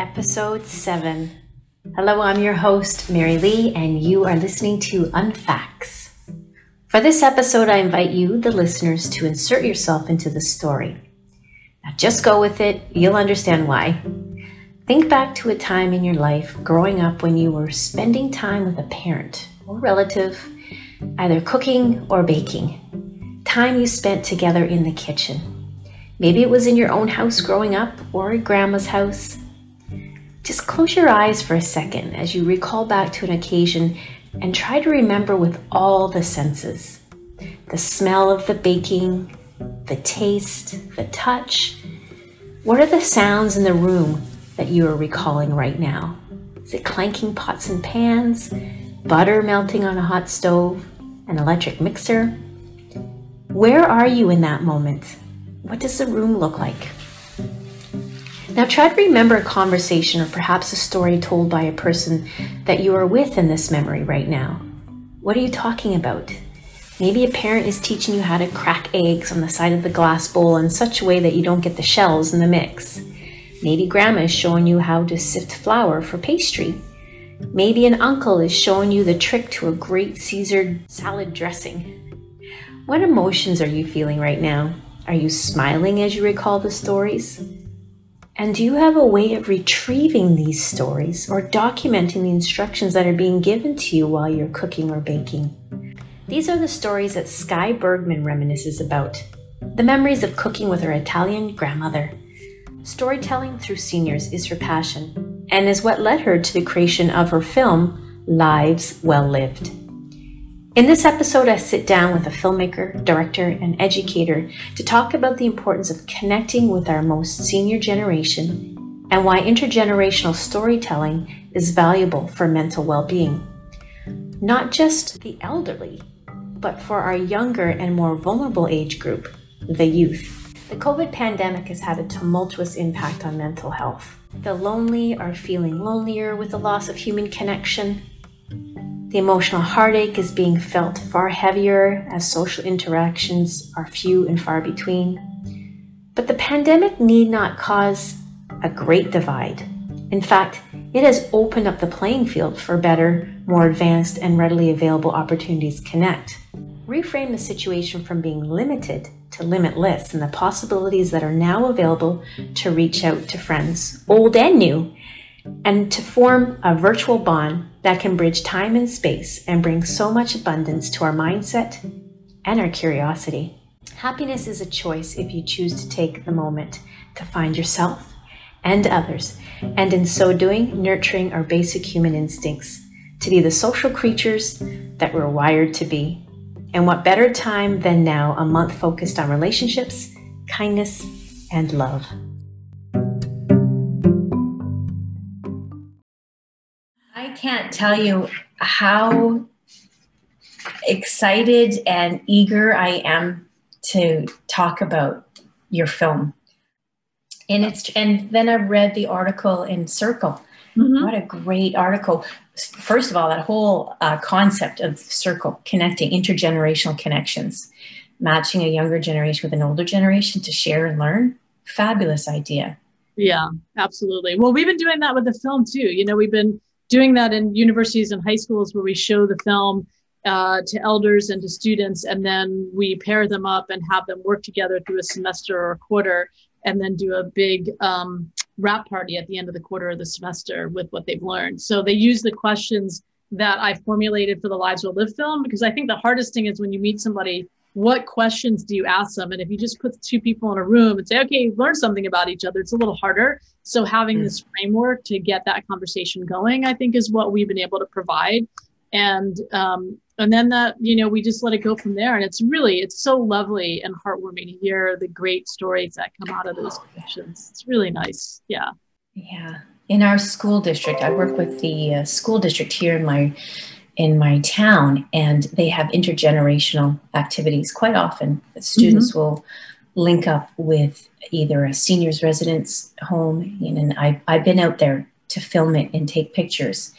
episode 7. Hello, I'm your host, Mary Lee, and you are listening to Unfacts. For this episode, I invite you, the listeners, to insert yourself into the story. Now, just go with it, you'll understand why. Think back to a time in your life growing up when you were spending time with a parent or relative, either cooking or baking. Time you spent together in the kitchen. Maybe it was in your own house growing up or at grandma's house. Just close your eyes for a second as you recall back to an occasion and try to remember with all the senses the smell of the baking, the taste, the touch. What are the sounds in the room that you are recalling right now? Is it clanking pots and pans, butter melting on a hot stove, an electric mixer? Where are you in that moment? What does the room look like? Now try to remember a conversation or perhaps a story told by a person that you are with in this memory right now. What are you talking about? Maybe a parent is teaching you how to crack eggs on the side of the glass bowl in such a way that you don't get the shells in the mix. Maybe grandma is showing you how to sift flour for pastry. Maybe an uncle is showing you the trick to a great Caesar salad dressing. What emotions are you feeling right now? Are you smiling as you recall the stories? And do you have a way of retrieving these stories or documenting the instructions that are being given to you while you're cooking or baking? These are the stories that Sky Bergman reminisces about the memories of cooking with her Italian grandmother. Storytelling through seniors is her passion and is what led her to the creation of her film, Lives Well Lived. In this episode, I sit down with a filmmaker, director, and educator to talk about the importance of connecting with our most senior generation and why intergenerational storytelling is valuable for mental well being. Not just the elderly, but for our younger and more vulnerable age group, the youth. The COVID pandemic has had a tumultuous impact on mental health. The lonely are feeling lonelier with the loss of human connection the emotional heartache is being felt far heavier as social interactions are few and far between. But the pandemic need not cause a great divide. In fact, it has opened up the playing field for better, more advanced, and readily available opportunities connect. Reframe the situation from being limited to limitless and the possibilities that are now available to reach out to friends, old and new, and to form a virtual bond that can bridge time and space and bring so much abundance to our mindset and our curiosity. Happiness is a choice if you choose to take the moment to find yourself and others, and in so doing, nurturing our basic human instincts to be the social creatures that we're wired to be. And what better time than now, a month focused on relationships, kindness, and love. Can't tell you how excited and eager I am to talk about your film. And it's and then I read the article in Circle. Mm-hmm. What a great article! First of all, that whole uh, concept of Circle connecting intergenerational connections, matching a younger generation with an older generation to share and learn. Fabulous idea. Yeah, absolutely. Well, we've been doing that with the film too. You know, we've been doing that in universities and high schools where we show the film uh, to elders and to students, and then we pair them up and have them work together through a semester or a quarter, and then do a big um, wrap party at the end of the quarter of the semester with what they've learned. So they use the questions that I formulated for the Lives Well Live film because I think the hardest thing is when you meet somebody what questions do you ask them? And if you just put two people in a room and say, okay, learn something about each other, it's a little harder. So having mm. this framework to get that conversation going, I think is what we've been able to provide. And um, and then that, you know, we just let it go from there. And it's really, it's so lovely and heartwarming to hear the great stories that come out of those questions. It's really nice. Yeah. Yeah. In our school district, I work with the uh, school district here in my in my town, and they have intergenerational activities quite often. Students mm-hmm. will link up with either a seniors residence home, and I, I've been out there to film it and take pictures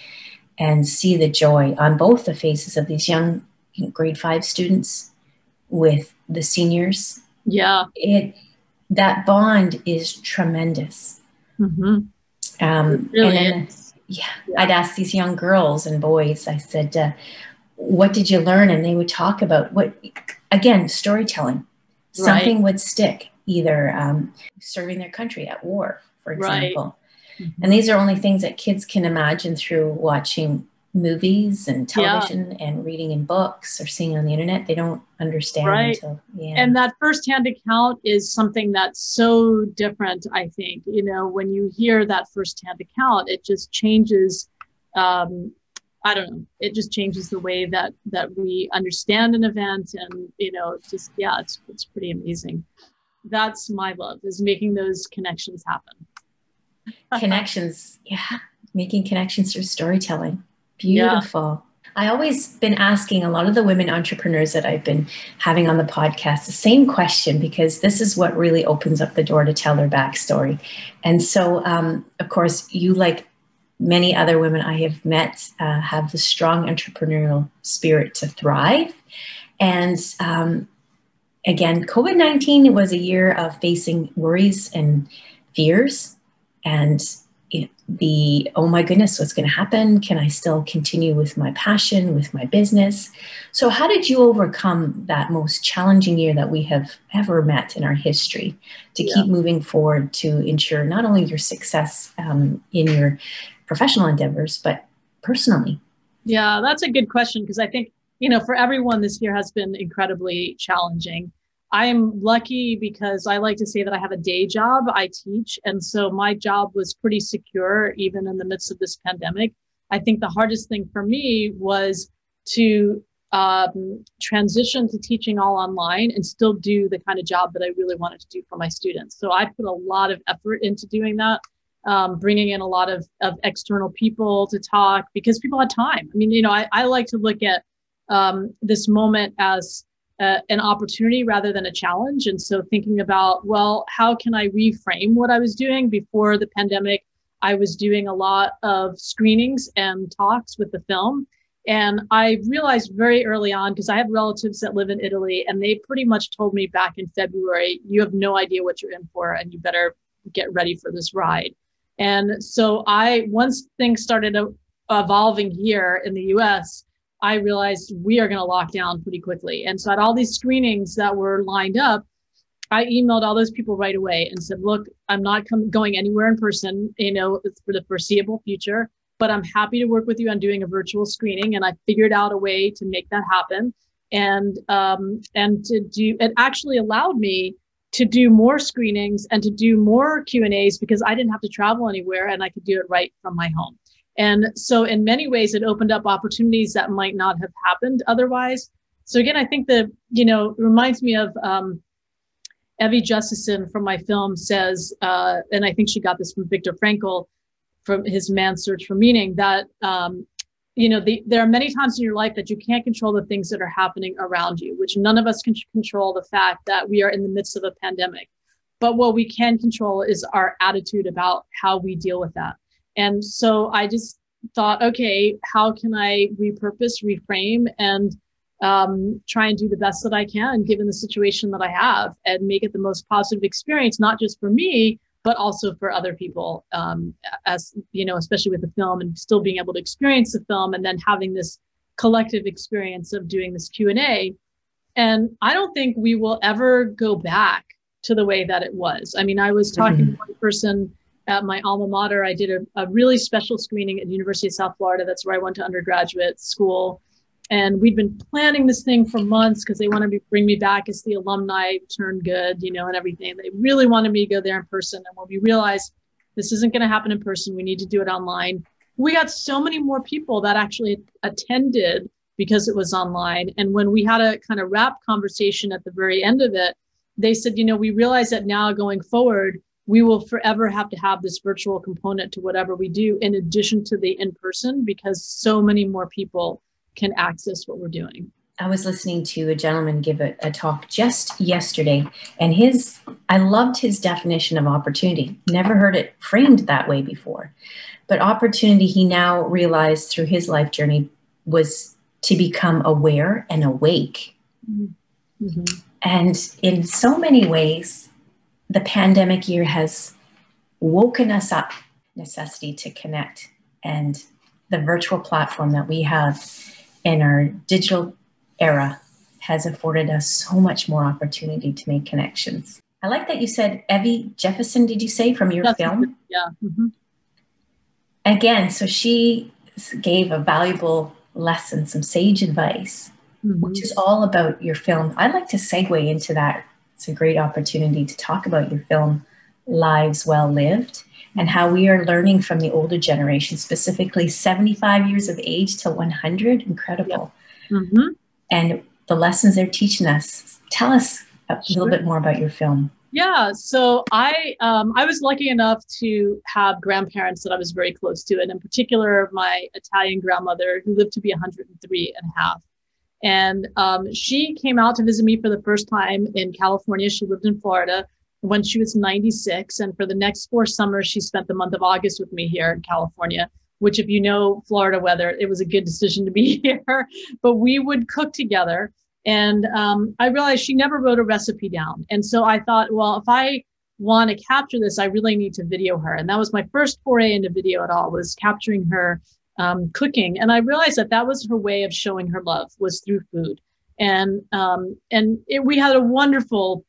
and see the joy on both the faces of these young grade five students with the seniors. Yeah. It that bond is tremendous. Mm-hmm. Um, really and then, yeah, yeah, I'd ask these young girls and boys, I said, uh, what did you learn? And they would talk about what, again, storytelling. Something would stick, either um, serving their country at war, for example. Right. Mm-hmm. And these are only things that kids can imagine through watching movies and television yeah. and reading in books or seeing on the internet. They don't understand right. until yeah. And that firsthand account is something that's so different, I think. You know, when you hear that firsthand account, it just changes um, I don't know. It just changes the way that that we understand an event, and you know, just yeah, it's it's pretty amazing. That's my love is making those connections happen. connections, yeah, making connections through storytelling. Beautiful. Yeah. I always been asking a lot of the women entrepreneurs that I've been having on the podcast the same question because this is what really opens up the door to tell their backstory. And so, um, of course, you like many other women I have met uh, have the strong entrepreneurial spirit to thrive. And um, again, COVID 19 was a year of facing worries and fears and the oh my goodness what's going to happen? Can i still continue with my passion with my business? So how did you overcome that most challenging year that we have ever met in our history to yeah. keep moving forward to ensure not only your success um, in your professional endeavors but personally? Yeah that's a good question because i think you know for everyone this year has been incredibly challenging I'm lucky because I like to say that I have a day job. I teach. And so my job was pretty secure even in the midst of this pandemic. I think the hardest thing for me was to um, transition to teaching all online and still do the kind of job that I really wanted to do for my students. So I put a lot of effort into doing that, um, bringing in a lot of, of external people to talk because people had time. I mean, you know, I, I like to look at um, this moment as an opportunity rather than a challenge. And so thinking about, well, how can I reframe what I was doing before the pandemic? I was doing a lot of screenings and talks with the film. And I realized very early on, because I have relatives that live in Italy, and they pretty much told me back in February, you have no idea what you're in for, and you better get ready for this ride. And so I, once things started evolving here in the US, I realized we are going to lock down pretty quickly. And so at all these screenings that were lined up, I emailed all those people right away and said, look, I'm not com- going anywhere in person, you know, for the foreseeable future, but I'm happy to work with you on doing a virtual screening. And I figured out a way to make that happen. And, um, and to do, it actually allowed me to do more screenings and to do more Q and A's because I didn't have to travel anywhere and I could do it right from my home. And so, in many ways, it opened up opportunities that might not have happened otherwise. So, again, I think that, you know, reminds me of um, Evie Justeson from my film says, uh, and I think she got this from Viktor Frankl from his Man's Search for Meaning, that, um, you know, the, there are many times in your life that you can't control the things that are happening around you, which none of us can control the fact that we are in the midst of a pandemic. But what we can control is our attitude about how we deal with that. And so I just thought, okay, how can I repurpose, reframe, and um, try and do the best that I can given the situation that I have and make it the most positive experience, not just for me, but also for other people. Um, as you know, especially with the film and still being able to experience the film and then having this collective experience of doing this Q and A. And I don't think we will ever go back to the way that it was. I mean, I was talking mm-hmm. to one person at my alma mater. I did a, a really special screening at the University of South Florida. That's where I went to undergraduate school. And we'd been planning this thing for months because they wanted to bring me back as the alumni turned good, you know, and everything. They really wanted me to go there in person. And when we realized this isn't going to happen in person, we need to do it online. We got so many more people that actually attended because it was online. And when we had a kind of wrap conversation at the very end of it, they said, you know, we realize that now going forward, we will forever have to have this virtual component to whatever we do in addition to the in person because so many more people can access what we're doing. I was listening to a gentleman give a, a, talk just yesterday, and his I loved his definition of opportunity. Never heard it framed that way before. But opportunity, he now realized through his life journey, was to become aware and awake. Mm-hmm. And in so many ways, the pandemic year has woken us up necessity to connect and the virtual platform that we have in our digital era has afforded us so much more opportunity to make connections. I like that you said Evie Jefferson, did you say, from your That's film? Yeah. Mm-hmm. Again, so she gave a valuable lesson, some sage advice, mm-hmm. which is all about your film. I'd like to segue into that. It's a great opportunity to talk about your film, Lives Well Lived, and how we are learning from the older generation, specifically 75 years of age to 100. Incredible. Mm-hmm. And the lessons they're teaching us. Tell us a sure. little bit more about your film. Yeah, so I um, I was lucky enough to have grandparents that I was very close to, and in particular, my Italian grandmother who lived to be 103 and a half. And um, she came out to visit me for the first time in California. She lived in Florida when she was 96. And for the next four summers, she spent the month of August with me here in California, which, if you know Florida weather, it was a good decision to be here. But we would cook together. And um, I realized she never wrote a recipe down. And so I thought, well, if I want to capture this, I really need to video her. And that was my first foray into video at all was capturing her um, cooking. And I realized that that was her way of showing her love was through food. And um, and it, we had a wonderful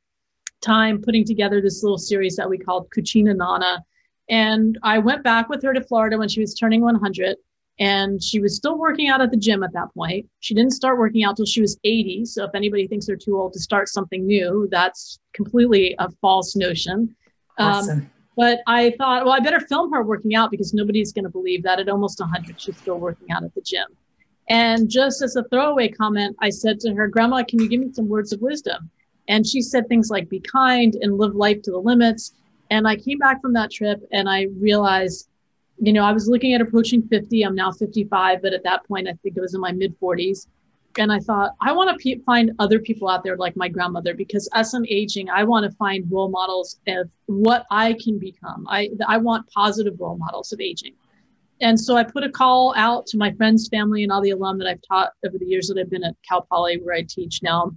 time putting together this little series that we called Cucina Nana. And I went back with her to Florida when she was turning 100 and she was still working out at the gym at that point. She didn't start working out till she was 80. So if anybody thinks they're too old to start something new, that's completely a false notion. Um, awesome. Um, but I thought, well, I better film her working out because nobody's going to believe that at almost 100 she's still working out at the gym. And just as a throwaway comment, I said to her, Grandma, can you give me some words of wisdom? And she said things like, be kind and live life to the limits. And I came back from that trip and I realized you know, I was looking at approaching 50. I'm now 55, but at that point, I think it was in my mid 40s. And I thought, I want to pe- find other people out there like my grandmother, because as I'm aging, I want to find role models of what I can become. I, I want positive role models of aging. And so I put a call out to my friends, family, and all the alum that I've taught over the years that I've been at Cal Poly, where I teach now.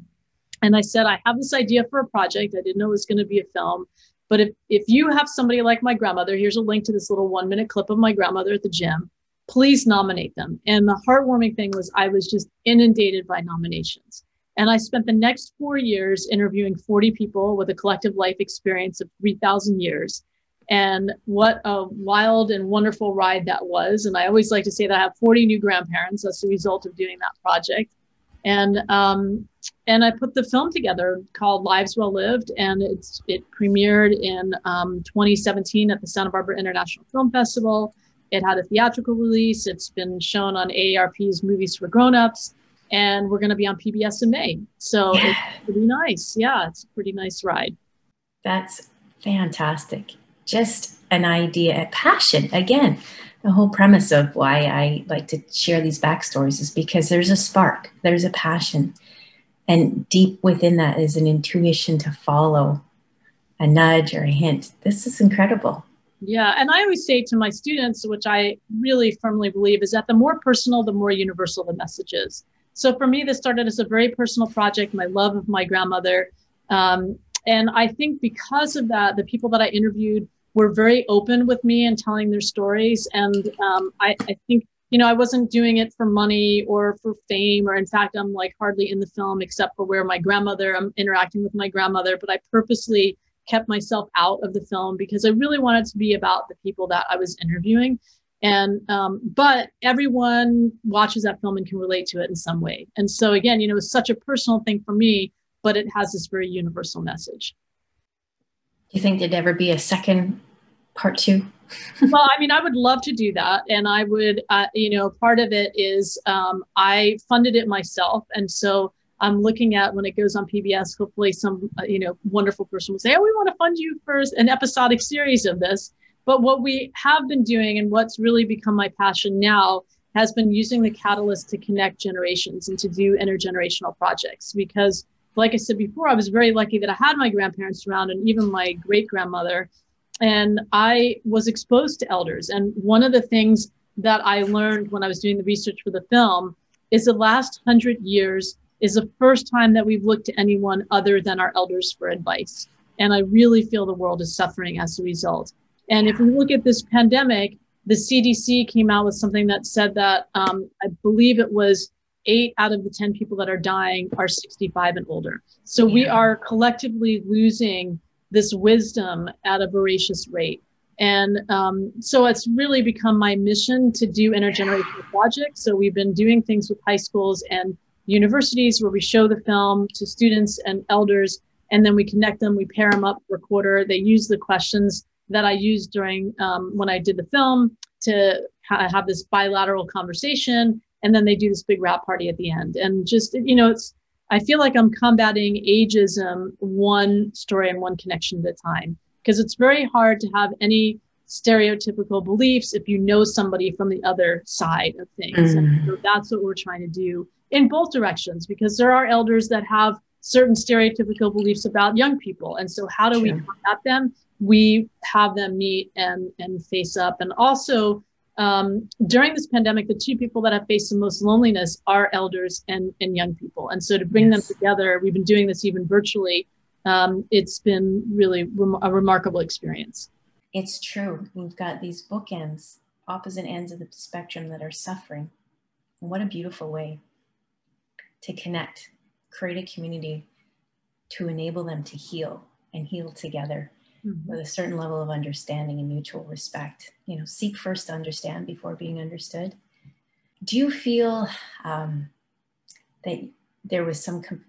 And I said, I have this idea for a project. I didn't know it was going to be a film. But if, if you have somebody like my grandmother, here's a link to this little one minute clip of my grandmother at the gym. Please nominate them. And the heartwarming thing was, I was just inundated by nominations. And I spent the next four years interviewing 40 people with a collective life experience of 3,000 years. And what a wild and wonderful ride that was. And I always like to say that I have 40 new grandparents as a result of doing that project and um, and I put the film together called Lives Well Lived, and it's it premiered in um, 2017 at the Santa Barbara International Film Festival. It had a theatrical release. It's been shown on AARP's Movies for Grown-ups, and we're going to be on PBS in May. So yeah. it's pretty nice. Yeah, it's a pretty nice ride. That's fantastic. Just an idea, a passion again the whole premise of why I like to share these backstories is because there's a spark, there's a passion, and deep within that is an intuition to follow, a nudge or a hint. This is incredible. Yeah, and I always say to my students, which I really firmly believe, is that the more personal, the more universal the message is. So for me, this started as a very personal project, my love of my grandmother. Um, and I think because of that, the people that I interviewed were very open with me and telling their stories. And um, I, I think, you know, I wasn't doing it for money or for fame, or in fact, I'm like hardly in the film except for where my grandmother, I'm interacting with my grandmother, but I purposely kept myself out of the film because I really wanted to be about the people that I was interviewing. And, um, but everyone watches that film and can relate to it in some way. And so, again, you know, it's such a personal thing for me, but it has this very universal message. Do you think there'd ever be a second part two? well, I mean, I would love to do that. And I would, uh, you know, part of it is um, I funded it myself. And so I'm looking at when it goes on PBS, hopefully some, uh, you know, wonderful person will say, oh, we want to fund you for an episodic series of this. But what we have been doing and what's really become my passion now has been using the catalyst to connect generations and to do intergenerational projects because like I said before, I was very lucky that I had my grandparents around and even my great grandmother. And I was exposed to elders. And one of the things that I learned when I was doing the research for the film is the last hundred years is the first time that we've looked to anyone other than our elders for advice. And I really feel the world is suffering as a result. And if we look at this pandemic, the CDC came out with something that said that um, I believe it was eight out of the 10 people that are dying are 65 and older. So yeah. we are collectively losing this wisdom at a voracious rate. And um, so it's really become my mission to do intergenerational projects. So we've been doing things with high schools and universities where we show the film to students and elders, and then we connect them, we pair them up for quarter. They use the questions that I used during um, when I did the film to ha- have this bilateral conversation, and then they do this big wrap party at the end. And just you know, it's I feel like I'm combating ageism one story and one connection at a time because it's very hard to have any stereotypical beliefs if you know somebody from the other side of things. Mm. And so that's what we're trying to do in both directions because there are elders that have certain stereotypical beliefs about young people. And so how do we combat them? We have them meet and and face up. And also um, during this pandemic, the two people that have faced the most loneliness are elders and, and young people. And so to bring yes. them together, we've been doing this even virtually. Um, it's been really rem- a remarkable experience. It's true. We've got these bookends, opposite ends of the spectrum that are suffering. And what a beautiful way to connect, create a community to enable them to heal and heal together mm-hmm. with a certain level of understanding and mutual respect. You know, seek first to understand before being understood. Do you feel um, that there was some com-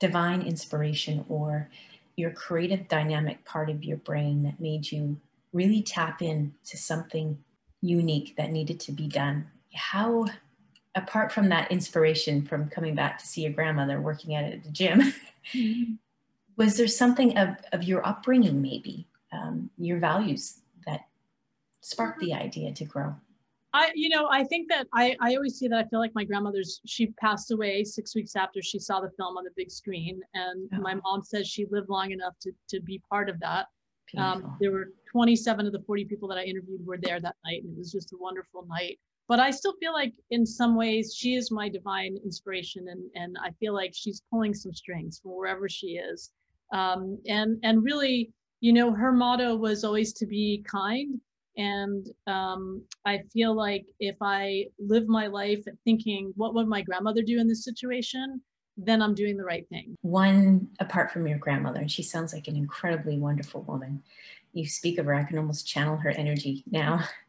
divine inspiration or your creative dynamic part of your brain that made you really tap in to something unique that needed to be done? How apart from that inspiration from coming back to see your grandmother working at it at the gym, mm-hmm was there something of, of your upbringing maybe um, your values that sparked the idea to grow I, you know, I think that I, I always see that I feel like my grandmother's, she passed away six weeks after she saw the film on the big screen. And oh. my mom says she lived long enough to, to be part of that. Um, there were 27 of the 40 people that I interviewed were there that night. And it was just a wonderful night. But I still feel like in some ways she is my divine inspiration. And, and I feel like she's pulling some strings from wherever she is. Um, and and really, you know, her motto was always to be kind. And um, I feel like if I live my life thinking, what would my grandmother do in this situation? Then I'm doing the right thing. One apart from your grandmother, and she sounds like an incredibly wonderful woman. You speak of her, I can almost channel her energy now,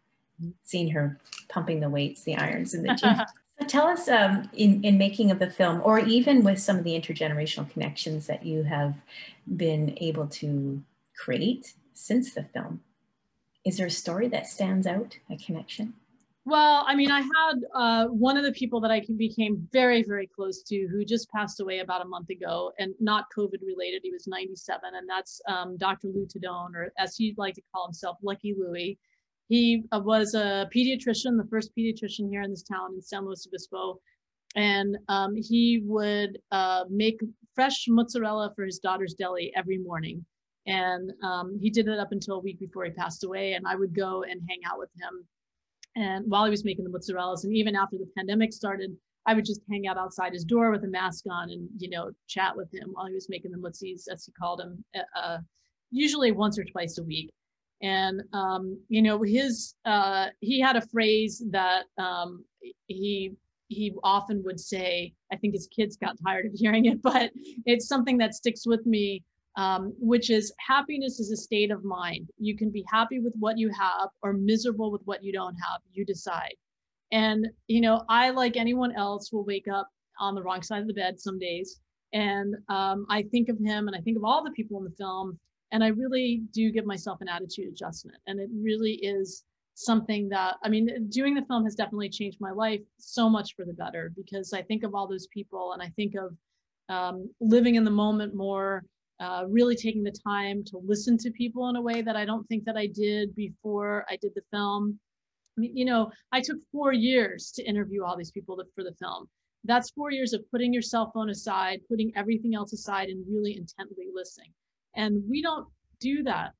seeing her pumping the weights, the irons in the gym. So tell us um, in, in making of the film, or even with some of the intergenerational connections that you have been able to create since the film, is there a story that stands out, a connection? Well, I mean, I had uh, one of the people that I became very, very close to who just passed away about a month ago and not COVID related. He was 97, and that's um, Dr. Lou Tadone, or as he'd like to call himself, Lucky Louie. He uh, was a pediatrician, the first pediatrician here in this town in San Luis Obispo. And um, he would uh, make fresh mozzarella for his daughter's deli every morning. And um, he did it up until a week before he passed away. And I would go and hang out with him. And while he was making the mozzarellas, and even after the pandemic started, I would just hang out outside his door with a mask on and, you know, chat with him while he was making the mozzies, as he called them, uh, uh usually once or twice a week and um, you know his uh, he had a phrase that um, he he often would say i think his kids got tired of hearing it but it's something that sticks with me um, which is happiness is a state of mind. You can be happy with what you have or miserable with what you don't have. You decide. And you know i like anyone else will wake up on the wrong side of the bed some days. And um, i think of him and i think of all the people in the film and i really do give myself an attitude adjustment. And it really is something that i mean doing the film has definitely changed my life so much for the better because i think of all those people and i think of um, living in the moment more uh, really taking the time to listen to people in a way that i don't think that i did before i did the film. I mean, you know i took four years to interview all these people for the film. That's four years of putting your cell phone aside putting everything else aside and really intently listening and we don't do that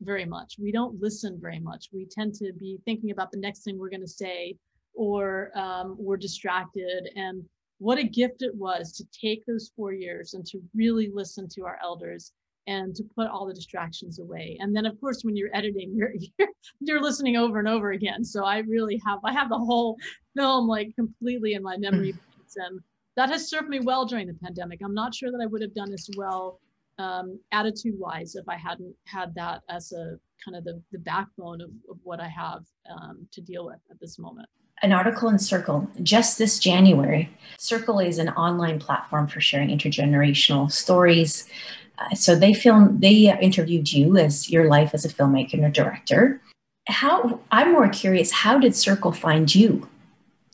very much. We don't listen very much. We tend to be thinking about the next thing we're going to say, or um, we're distracted. And what a gift it was to take those four years and to really listen to our elders and to put all the distractions away. And then of course when you're editing, you're you're, you're listening over and over again. So I really have I have the whole film like completely in my memory and that has served me well during the pandemic. I'm not sure that I would have done as well um, attitude wise if I hadn't had that as a kind of the, the backbone of, of what I have um, to deal with at this moment an article in Circle just this January. Circle is an online platform for sharing intergenerational stories. Uh, so they filmed, they interviewed you as your life as a filmmaker and a director. How I'm more curious, how did Circle find you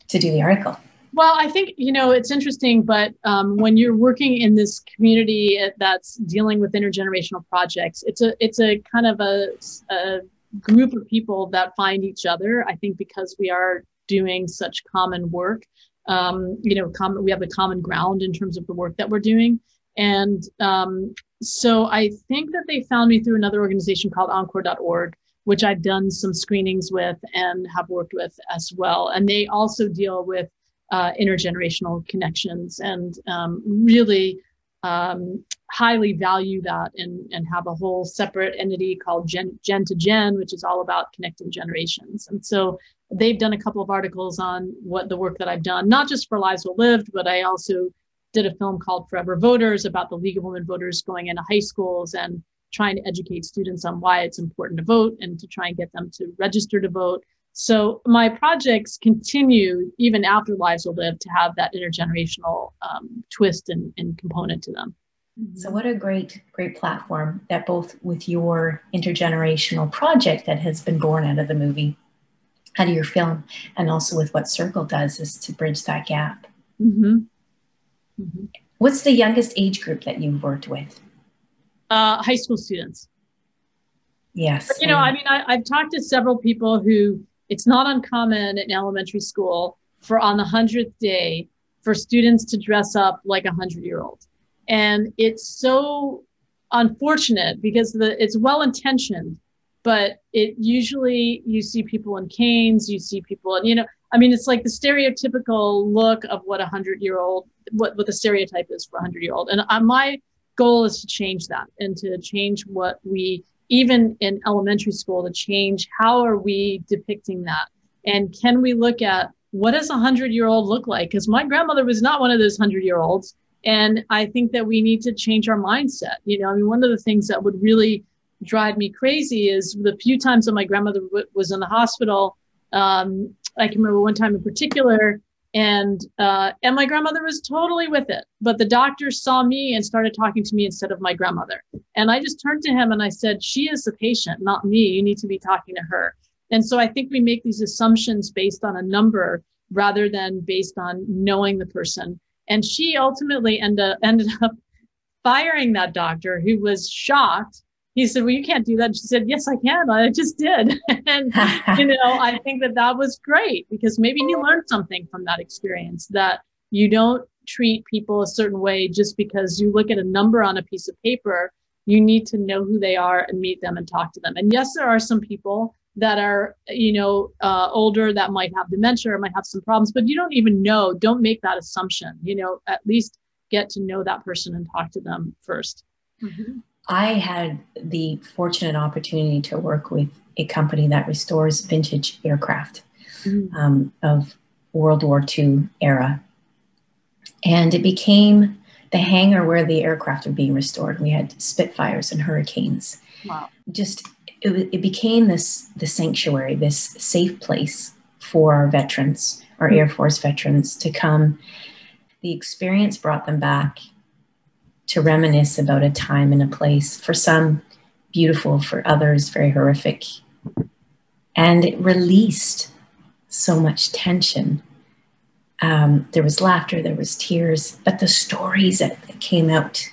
to do the article? Well, I think you know it's interesting, but um, when you're working in this community that's dealing with intergenerational projects, it's a it's a kind of a, a group of people that find each other. I think because we are doing such common work. Um, you know, common, we have a common ground in terms of the work that we're doing. And um, so I think that they found me through another organization called encore.org, which I've done some screenings with and have worked with as well. And they also deal with uh, intergenerational connections and um, really um, highly value that and, and have a whole separate entity called Gen, Gen to Gen, which is all about connecting generations. And so they've done a couple of articles on what the work that I've done, not just for Lives Well Lived, but I also did a film called Forever Voters about the League of Women Voters going into high schools and trying to educate students on why it's important to vote and to try and get them to register to vote. So my projects continue even after Lives Will Live to have that intergenerational um, twist and, and component to them. So what a great, great platform that both with your intergenerational project that has been born out of the movie out of your film and also with what circle does is to bridge that gap mm-hmm. Mm-hmm. what's the youngest age group that you've worked with uh, high school students yes but, you know i mean I, i've talked to several people who it's not uncommon in elementary school for on the 100th day for students to dress up like a 100 year old and it's so unfortunate because the it's well intentioned but it usually you see people in canes you see people and you know i mean it's like the stereotypical look of what a hundred year old what, what the stereotype is for a hundred year old and uh, my goal is to change that and to change what we even in elementary school to change how are we depicting that? And can we look at what does a hundred year old look like? Because my grandmother was not one of those hundred year olds and i think that we need to change our mindset. You know i mean one of the things that would really drive me crazy is the few times that my grandmother w- was in the hospital. Um, I can remember one time in particular, and uh, and my grandmother was totally with it. But the doctor saw me and started talking to me instead of my grandmother. And I just turned to him and I said, "She is the patient, not me. You need to be talking to her." And so I think we make these assumptions based on a number rather than based on knowing the person. And she ultimately ended ended up firing that doctor who was shocked he said, Well, you can't do that. She said, Yes, I can. I just did. and, you know, I think that that was great because maybe he learned something from that experience that you don't treat people a certain way just because you look at a number on a piece of paper. You need to know who they are and meet them and talk to them. And yes, there are some people that are, you know, uh, older that might have dementia or might have some problems, but you don't even know. Don't make that assumption. You know, at least get to know that person and talk to them 1st mm-hmm. I had the fortunate opportunity to work with a company that restores vintage aircraft mm-hmm. um, of World War II era. And it became the hangar where the aircraft were being restored. We had Spitfires and Hurricanes. Wow. Just it, it became this the sanctuary, this safe place for our veterans, our mm-hmm. Air Force veterans to come. The experience brought them back to reminisce about a time and a place, for some beautiful, for others very horrific. And it released so much tension. Um, there was laughter, there was tears, but the stories that, that came out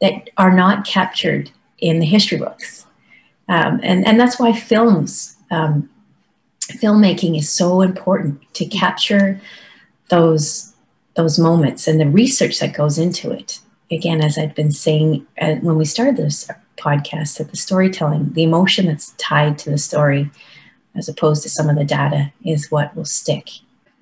that are not captured in the history books. Um, and, and that's why films, um, filmmaking is so important to capture those, those moments and the research that goes into it again, as I've been saying uh, when we started this podcast, that the storytelling, the emotion that's tied to the story, as opposed to some of the data, is what will stick.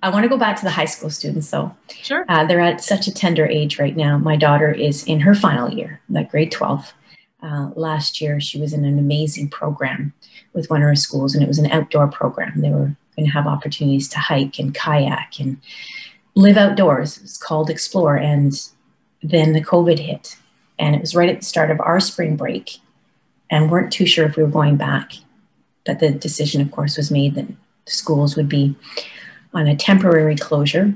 I want to go back to the high school students, though. Sure. Uh, they're at such a tender age right now. My daughter is in her final year, like grade 12. uh, last year, she was in an amazing program with one of her schools, and it was an outdoor program. They were going to have opportunities to hike and kayak and live outdoors. It's called Explore. And then the COVID hit, and it was right at the start of our spring break, and weren't too sure if we were going back. But the decision, of course, was made that schools would be on a temporary closure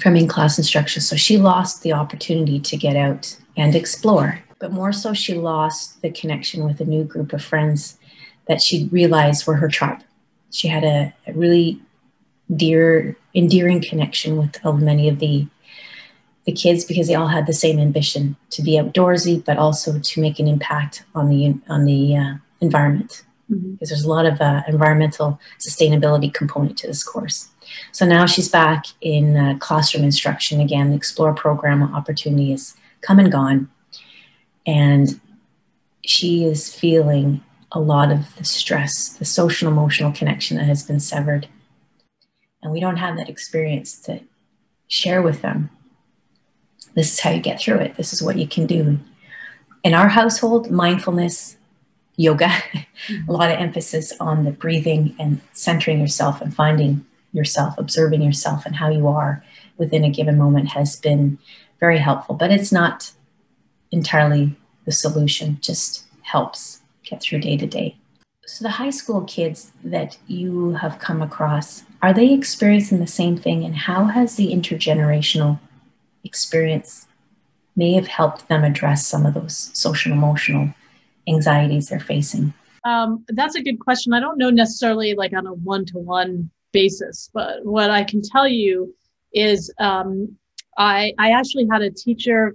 from in class instruction. So she lost the opportunity to get out and explore but more so, she lost the connection with a new group of friends that she realized were her tribe. She had a, a really dear, endearing connection with uh, many of the the kids because they all had the same ambition to be outdoorsy, but also to make an impact on the on the uh, environment. Mm-hmm. Because there's a lot of uh, environmental sustainability component to this course. So now she's back in uh, classroom instruction again. The Explore program opportunity has come and gone, and she is feeling a lot of the stress, the social emotional connection that has been severed. And we don't have that experience to share with them. This is how you get through it. This is what you can do. In our household, mindfulness, yoga, mm-hmm. a lot of emphasis on the breathing and centering yourself and finding yourself, observing yourself and how you are within a given moment has been very helpful. But it's not entirely the solution, just helps get through day to day. So, the high school kids that you have come across, are they experiencing the same thing? And how has the intergenerational experience may have helped them address some of those social emotional anxieties they're facing? Um, that's a good question. I don't know necessarily like on a one to one basis, but what I can tell you is um, I, I actually had a teacher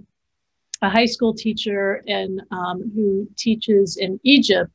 a high school teacher and um, who teaches in Egypt,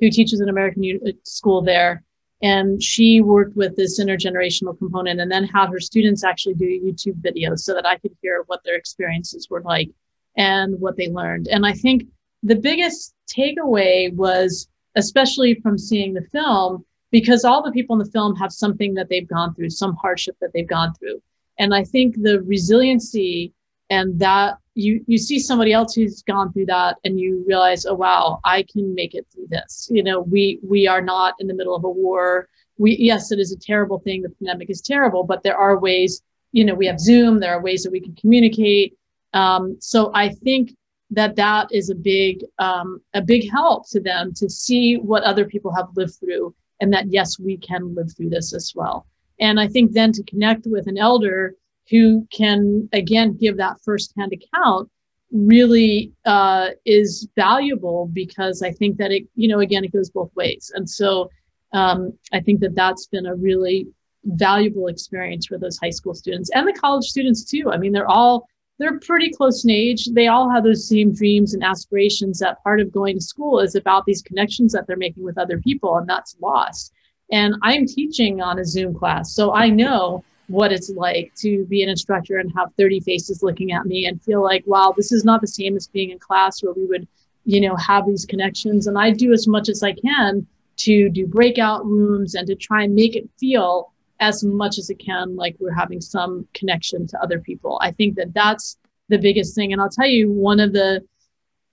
who teaches an American school there. And she worked with this intergenerational component and then had her students actually do YouTube videos so that I could hear what their experiences were like and what they learned. And I think the biggest takeaway was, especially from seeing the film, because all the people in the film have something that they've gone through, some hardship that they've gone through. And I think the resiliency and that you you see somebody else who's gone through that and you realize oh wow i can make it through this. You know we we are not in the middle of a war. We yes it is a terrible thing. The pandemic is terrible but there are ways you know we have zoom. There are ways that we can communicate. Um, so i think that that is a big um, a big help to them to see what other people have lived through and that yes we can live through this as well. And i think then to connect with an elder who can again give that firsthand account really uh, is valuable because I think that it, you know, again, it goes both ways. And so um, I think that that's been a really valuable experience for those high school students and the college students too. I mean, they're all they're pretty close in age. They all have those same dreams and aspirations. That part of going to school is about these connections that they're making with other people, and that's lost. And I'm teaching on a Zoom class, so I know what it's like to be an instructor and have 30 faces looking at me and feel like, wow, this is not the same as being in class where we would, you know, have these connections. And I do as much as I can to do breakout rooms and to try and make it feel as much as it can like we're having some connection to other people. I think that that's the biggest thing. And I'll tell you, one of the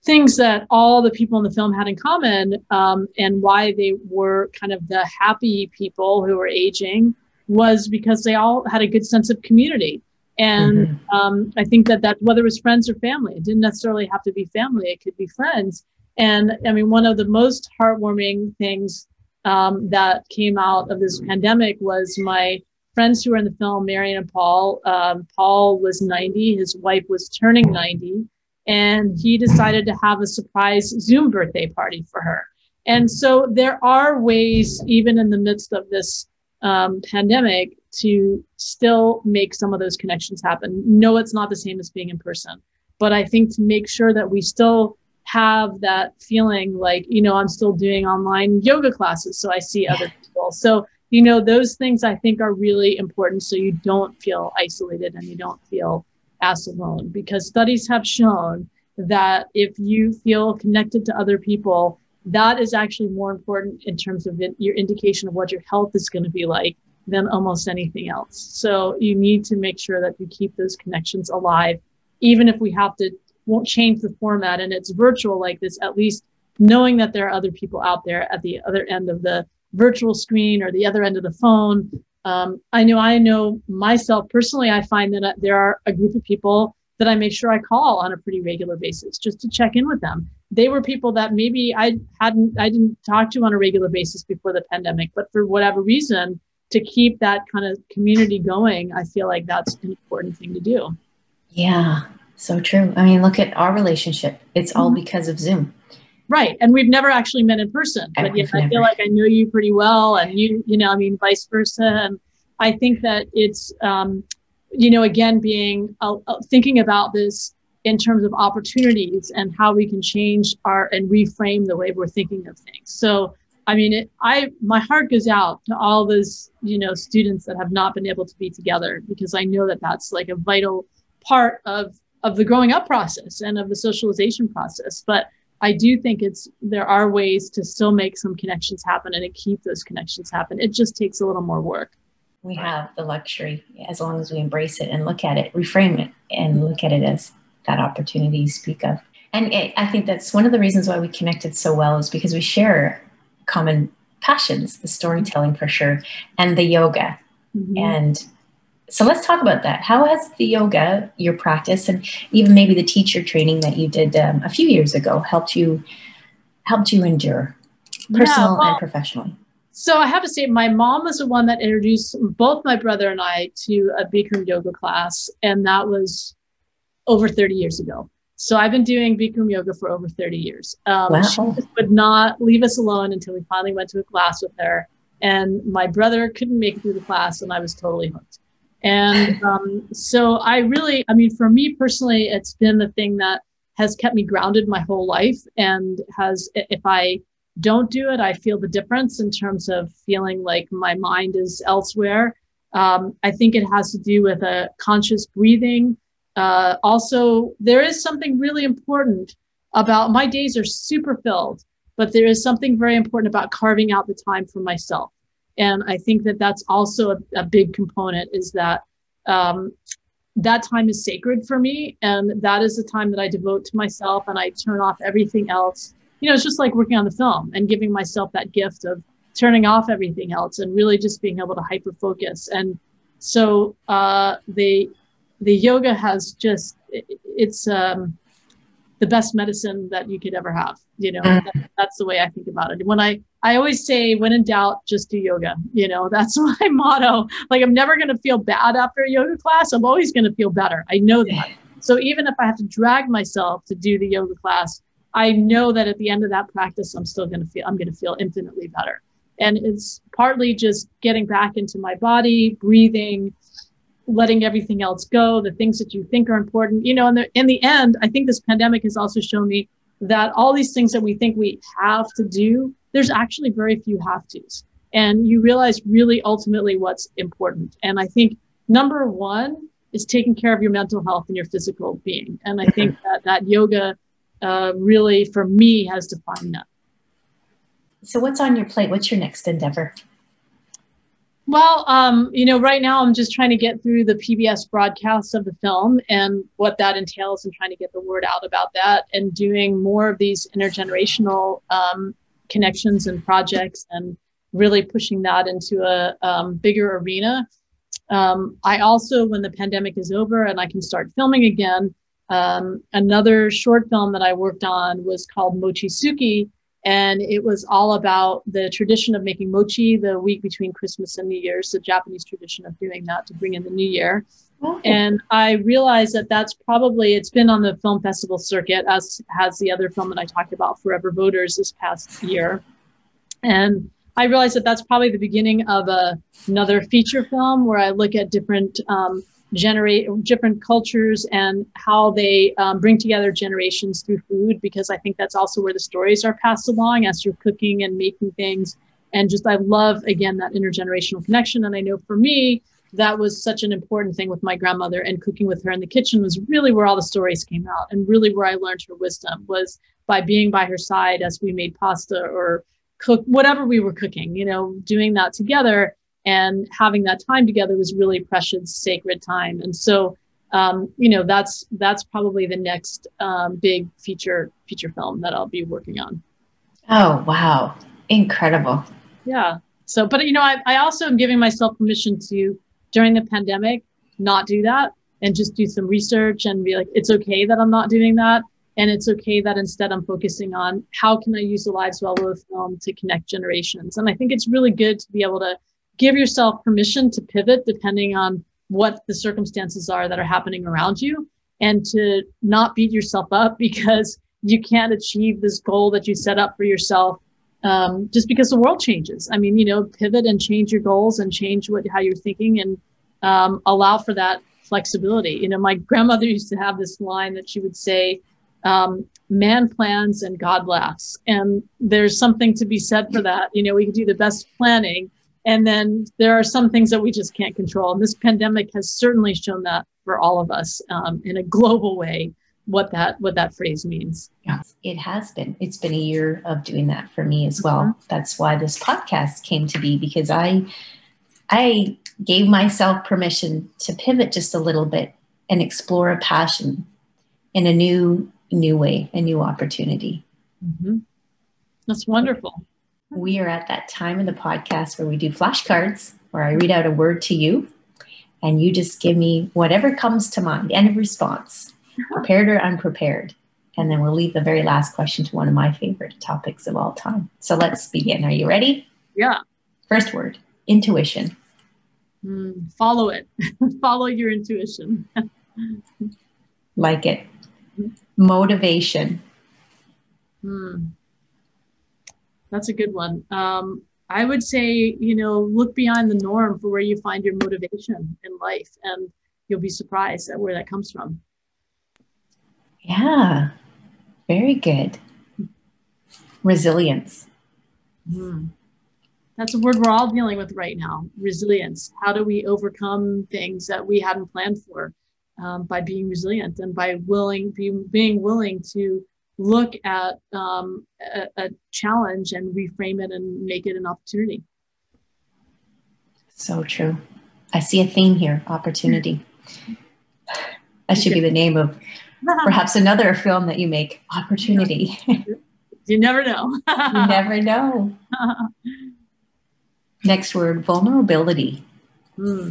things that all the people in the film had in common um, and why they were kind of the happy people who were aging was because they all had a good sense of community. And mm-hmm. um, I think that that whether it was friends or family, it didn't necessarily have to be family; it could be friends. And I mean, one of the most heartwarming things um, that came out of this pandemic was my friends who were in the film, Marion and Paul. Um, Paul was 90, his wife was turning 90, and he decided to have a surprise Zoom birthday party for her. And so there are ways, even in the midst of this um, pandemic to still make some of those connections happen. No, it's not the same as being in person, but I think to make sure that we still have that feeling like, you know, I'm still doing online yoga classes, so I see other people. So, you know, those things I think are really important so you don't feel isolated and you don't feel as alone because studies have shown that if you feel connected to other people, that is actually more important in terms of your indication of what your health is going to be like than almost anything else. So you need to make sure that you keep those connections alive, even if we have to won't change the format and it's virtual like this, at least knowing that there are other people out there at the other end of the virtual screen or the other end of the phone. Um, I know I know myself personally, I find that uh, there are a group of people that I make sure I call on a pretty regular basis just to check in with them. They were people that maybe I hadn't I didn't talk to on a regular basis before the pandemic, but for whatever reason, to keep that kind of community going, I feel like that's an important thing to do. Yeah, so true. I mean, look at our relationship. It's all mm-hmm. because of Zoom. Right. And we've never actually met in person, but yet I feel like I know you pretty well and you, you know, I mean, vice versa. And I think that it's, um, you know, again, being uh, uh, thinking about this in terms of opportunities and how we can change our and reframe the way we're thinking of things. So, I mean, it, I my heart goes out to all those you know students that have not been able to be together because I know that that's like a vital part of of the growing up process and of the socialization process. But I do think it's there are ways to still make some connections happen and to keep those connections happen. It just takes a little more work we have the luxury as long as we embrace it and look at it reframe it and look at it as that opportunity you speak of. And it, i think that's one of the reasons why we connected so well is because we share common passions the storytelling for sure and the yoga. Mm-hmm. and so let's talk about that. How has the yoga your practice and even maybe the teacher training that you did um, a few years ago helped you helped you endure personal yeah, well, and professionally so I have to say, my mom was the one that introduced both my brother and I to a Bikram yoga class, and that was over 30 years ago. So I've been doing Bikram yoga for over 30 years. Um, wow. She would not leave us alone until we finally went to a class with her. And my brother couldn't make it through the class, and I was totally hooked. And um, so I really, I mean, for me personally, it's been the thing that has kept me grounded my whole life and has, if I don't do it, I feel the difference in terms of feeling like my mind is elsewhere. Um, I think it has to do with a conscious breathing. Uh, also, there is something really important about my days are super filled, but there is something very important about carving out the time for myself. And I think that that's also a, a big component is that um, that time is sacred for me. And that is the time that I devote to myself and I turn off everything else you know, it's just like working on the film and giving myself that gift of turning off everything else and really just being able to hyper focus. And so uh, the the yoga has just it's um, the best medicine that you could ever have. You know, mm. that, that's the way I think about it. When I I always say, when in doubt, just do yoga. You know, that's my motto. Like I'm never going to feel bad after a yoga class. I'm always going to feel better. I know that. So even if I have to drag myself to do the yoga class, I know that at the end of that practice, I'm still going to feel, I'm going to feel infinitely better. And it's partly just getting back into my body, breathing, letting everything else go, the things that you think are important. You know, the, in the end, I think this pandemic has also shown me that all these things that we think we have to do, there's actually very few have tos. And you realize really ultimately what's important. And I think number one is taking care of your mental health and your physical being. And I think that that yoga uh, really, for me, has defined that. So, what's on your plate? What's your next endeavor? Well, um, you know, right now I'm just trying to get through the PBS broadcast of the film and what that entails and trying to get the word out about that and doing more of these intergenerational um, connections and projects and really pushing that into a um, bigger arena. Um, I also, when the pandemic is over and I can start filming again, um, another short film that I worked on was called Mochitsuki, and it was all about the tradition of making mochi the week between Christmas and New Year's, the Japanese tradition of doing that to bring in the new year. Oh. And I realized that that's probably it's been on the film festival circuit as has the other film that I talked about, Forever Voters, this past year. And I realized that that's probably the beginning of a, another feature film where I look at different um, generate different cultures and how they um, bring together generations through food because i think that's also where the stories are passed along as you're cooking and making things. And just i love again that intergenerational connection. And i know for me that was such an important thing with my grandmother and cooking with her in the kitchen was really where all the stories came out and really where i learned her wisdom was by being by her side as we made pasta or cook whatever we were cooking you know doing that together and having that time together was really precious sacred time and so um, you know, that's that's probably the next um, big feature feature film that I'll be working on. Oh wow, incredible! Yeah. So, but you know, I, I also am giving myself permission to during the pandemic not do that and just do some research and be like, it's okay that I'm not doing that. And it's okay that instead I'm focusing on how can I use the lives well of the film to connect generations. And I think it's really good to be able to give yourself permission to pivot depending on what the circumstances are that are happening around you and to not beat yourself up because you can't achieve this goal that you set up for yourself um, just because the world changes. I mean, you know, pivot and change your goals and change what how you're thinking and um, allow for that flexibility. You know, my grandmother used to have this line that she would say, um, "Man plans and God laughs," and there's something to be said for that. You know, we can do the best planning, and then there are some things that we just can't control. And this pandemic has certainly shown that for all of us um, in a global way what that what that phrase means. Yes, it has been. It's been a year of doing that for me as well. Mm-hmm. That's why this podcast came to be because I I gave myself permission to pivot just a little bit and explore a passion in a new new way, a new opportunity. Mm-hmm. That's wonderful. We are at that time in the podcast where we do flashcards, where I read out a word to you, and you just give me whatever comes to mind, any response prepared or unprepared. And then we'll leave the very last question to one of my favorite topics of all time. So let's begin. Are you ready? Yeah. First word intuition. Mm, follow it. follow your intuition. like it. Motivation. Hmm. That's a good one. Um, I would say, you know, look beyond the norm for where you find your motivation in life, and you'll be surprised at where that comes from. Yeah, very good. Resilience. Mm. That's a word we're all dealing with right now. Resilience. How do we overcome things that we hadn't planned for um, by being resilient and by willing, being, being willing to look at um, a, a challenge and reframe it and make it an opportunity. So true. I see a theme here opportunity. That should be the name of perhaps another film that you make opportunity you never know you never know next word vulnerability hmm.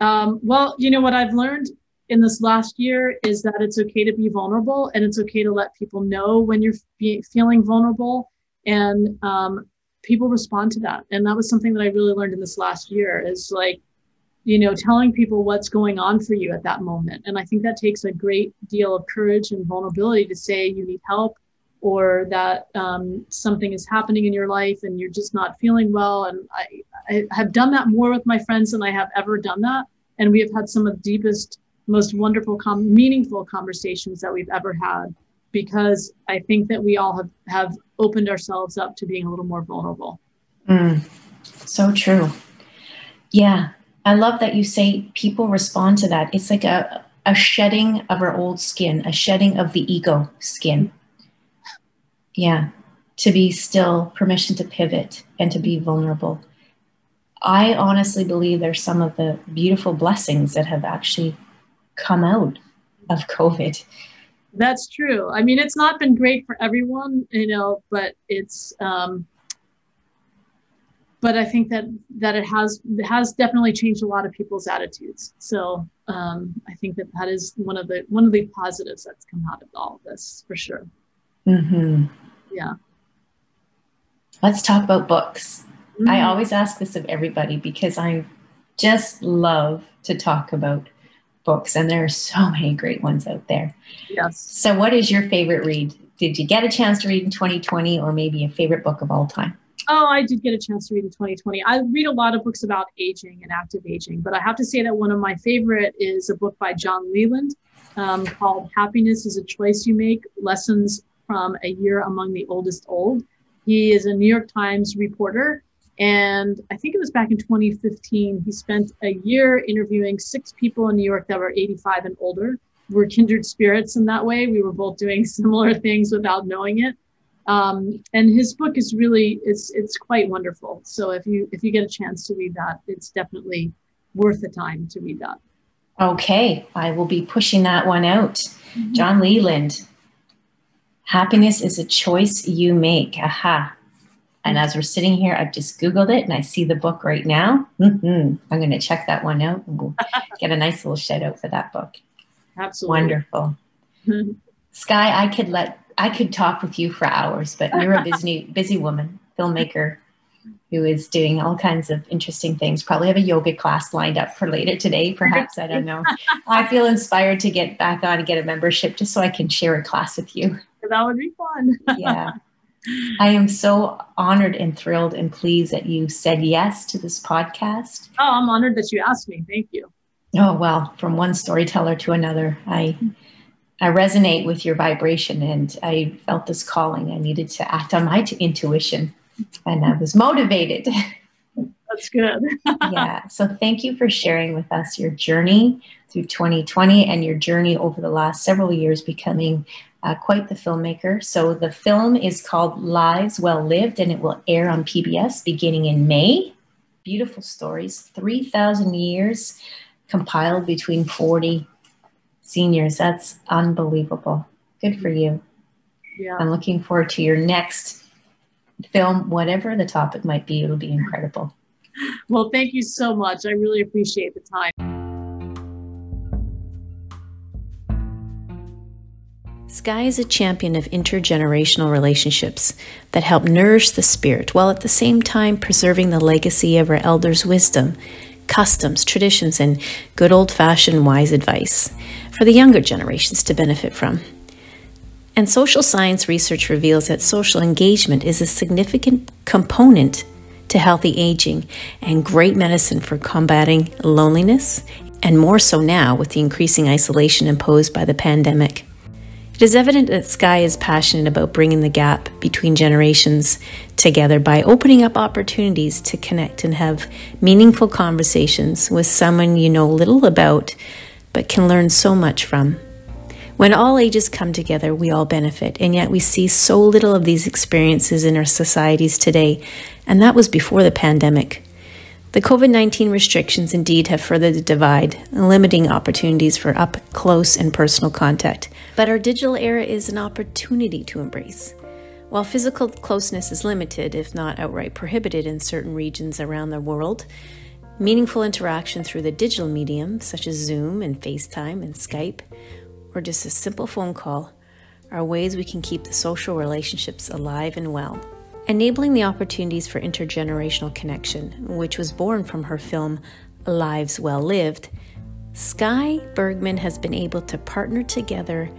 um, well you know what i've learned in this last year is that it's okay to be vulnerable and it's okay to let people know when you're fe- feeling vulnerable and um, people respond to that and that was something that i really learned in this last year is like you know, telling people what's going on for you at that moment. And I think that takes a great deal of courage and vulnerability to say you need help or that um, something is happening in your life and you're just not feeling well. And I, I have done that more with my friends than I have ever done that. And we have had some of the deepest, most wonderful, com- meaningful conversations that we've ever had because I think that we all have, have opened ourselves up to being a little more vulnerable. Mm, so true. Yeah, I love that you say people respond to that. It's like a, a shedding of our old skin, a shedding of the ego skin. Yeah, to be still, permission to pivot and to be vulnerable. I honestly believe there's some of the beautiful blessings that have actually come out of COVID. That's true. I mean, it's not been great for everyone, you know, but it's um, but I think that that it has it has definitely changed a lot of people's attitudes. So um, I think that that is one of the one of the positives that's come out of all of this for sure. Mm-hmm. Yeah. Let's talk about books. Mm-hmm. I always ask this of everybody because I just love to talk about books, and there are so many great ones out there. Yes. So, what is your favorite read? Did you get a chance to read in 2020, or maybe a favorite book of all time? Oh, I did get a chance to read in 2020. I read a lot of books about aging and active aging, but I have to say that one of my favorite is a book by John Leland um, called Happiness is a Choice You Make Lessons from a Year Among the Oldest Old. He is a New York Times reporter. And I think it was back in 2015, he spent a year interviewing six people in New York that were 85 and older. We're kindred spirits in that way. We were both doing similar things without knowing it. Um, and his book is really it's it's quite wonderful. So if you if you get a chance to read that, it's definitely worth the time to read that. Okay, I will be pushing that one out. Mm-hmm. John Leland. Happiness is a choice you make. Aha. And as we're sitting here, I've just Googled it and I see the book right now. Mm-hmm. I'm going to check that one out and we'll get a nice little shout out for that book. Absolutely. Wonderful. Mm-hmm. Sky, I could let I could talk with you for hours, but you're a busy busy woman, filmmaker who is doing all kinds of interesting things. Probably have a yoga class lined up for later today, perhaps. I don't know. I feel inspired to get back on and get a membership just so I can share a class with you. That would be fun. yeah. I am so honored and thrilled and pleased that you said yes to this podcast. Oh, I'm honored that you asked me. Thank you. Oh, well, from one storyteller to another, I I resonate with your vibration and I felt this calling. I needed to act on my t- intuition and I was motivated. That's good. yeah. So thank you for sharing with us your journey through 2020 and your journey over the last several years becoming uh, quite the filmmaker. So the film is called Lives Well Lived and it will air on PBS beginning in May. Beautiful stories, 3,000 years compiled between 40 seniors. That's unbelievable. Good for you. Yeah. I'm looking forward to your next film, whatever the topic might be. It'll be incredible. Well, thank you so much. I really appreciate the time. Sky is a champion of intergenerational relationships that help nourish the spirit while at the same time preserving the legacy of our elders' wisdom customs, traditions, and good old fashioned wise advice for the younger generations to benefit from. And social science research reveals that social engagement is a significant component to healthy aging and great medicine for combating loneliness, and more so now with the increasing isolation imposed by the pandemic. It is evident that Sky is passionate about bringing the gap between generations together by opening up opportunities to connect and have meaningful conversations with someone you know little about but can learn so much from. When all ages come together, we all benefit, and yet we see so little of these experiences in our societies today, and that was before the pandemic. The COVID 19 restrictions indeed have furthered the divide, limiting opportunities for up close and personal contact. But our digital era is an opportunity to embrace. While physical closeness is limited, if not outright prohibited, in certain regions around the world, meaningful interaction through the digital medium, such as Zoom and FaceTime and Skype, or just a simple phone call, are ways we can keep the social relationships alive and well enabling the opportunities for intergenerational connection, which was born from her film Lives Well Lived, Sky Bergman has been able to partner together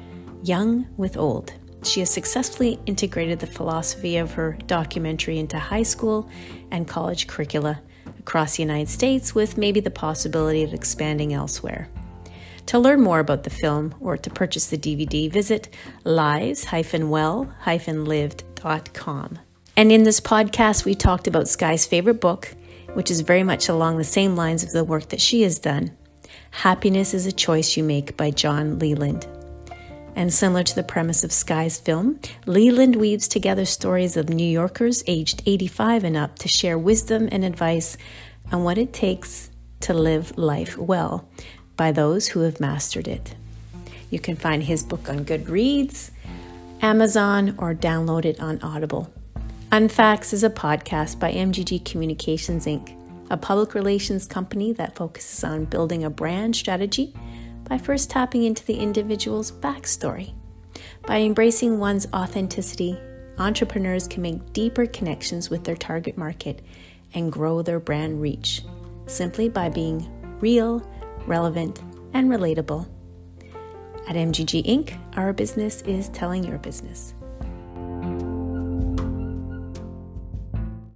young with old. She has successfully integrated the philosophy of her documentary into high school and college curricula across the United States, with maybe the possibility of expanding elsewhere. To learn more about the film or to purchase the DVD, visit lives-well-lived.com. And in this podcast, we talked about Sky's favorite book, which is very much along the same lines of the work that she has done Happiness is a Choice You Make by John Leland. And similar to the premise of Sky's film, Leland weaves together stories of New Yorkers aged 85 and up to share wisdom and advice on what it takes to live life well by those who have mastered it. You can find his book on Goodreads, Amazon, or download it on Audible. Unfacts is a podcast by MGG Communications Inc., a public relations company that focuses on building a brand strategy by first tapping into the individual's backstory. By embracing one's authenticity, entrepreneurs can make deeper connections with their target market and grow their brand reach simply by being real, relevant, and relatable. At MGG Inc., our business is telling your business.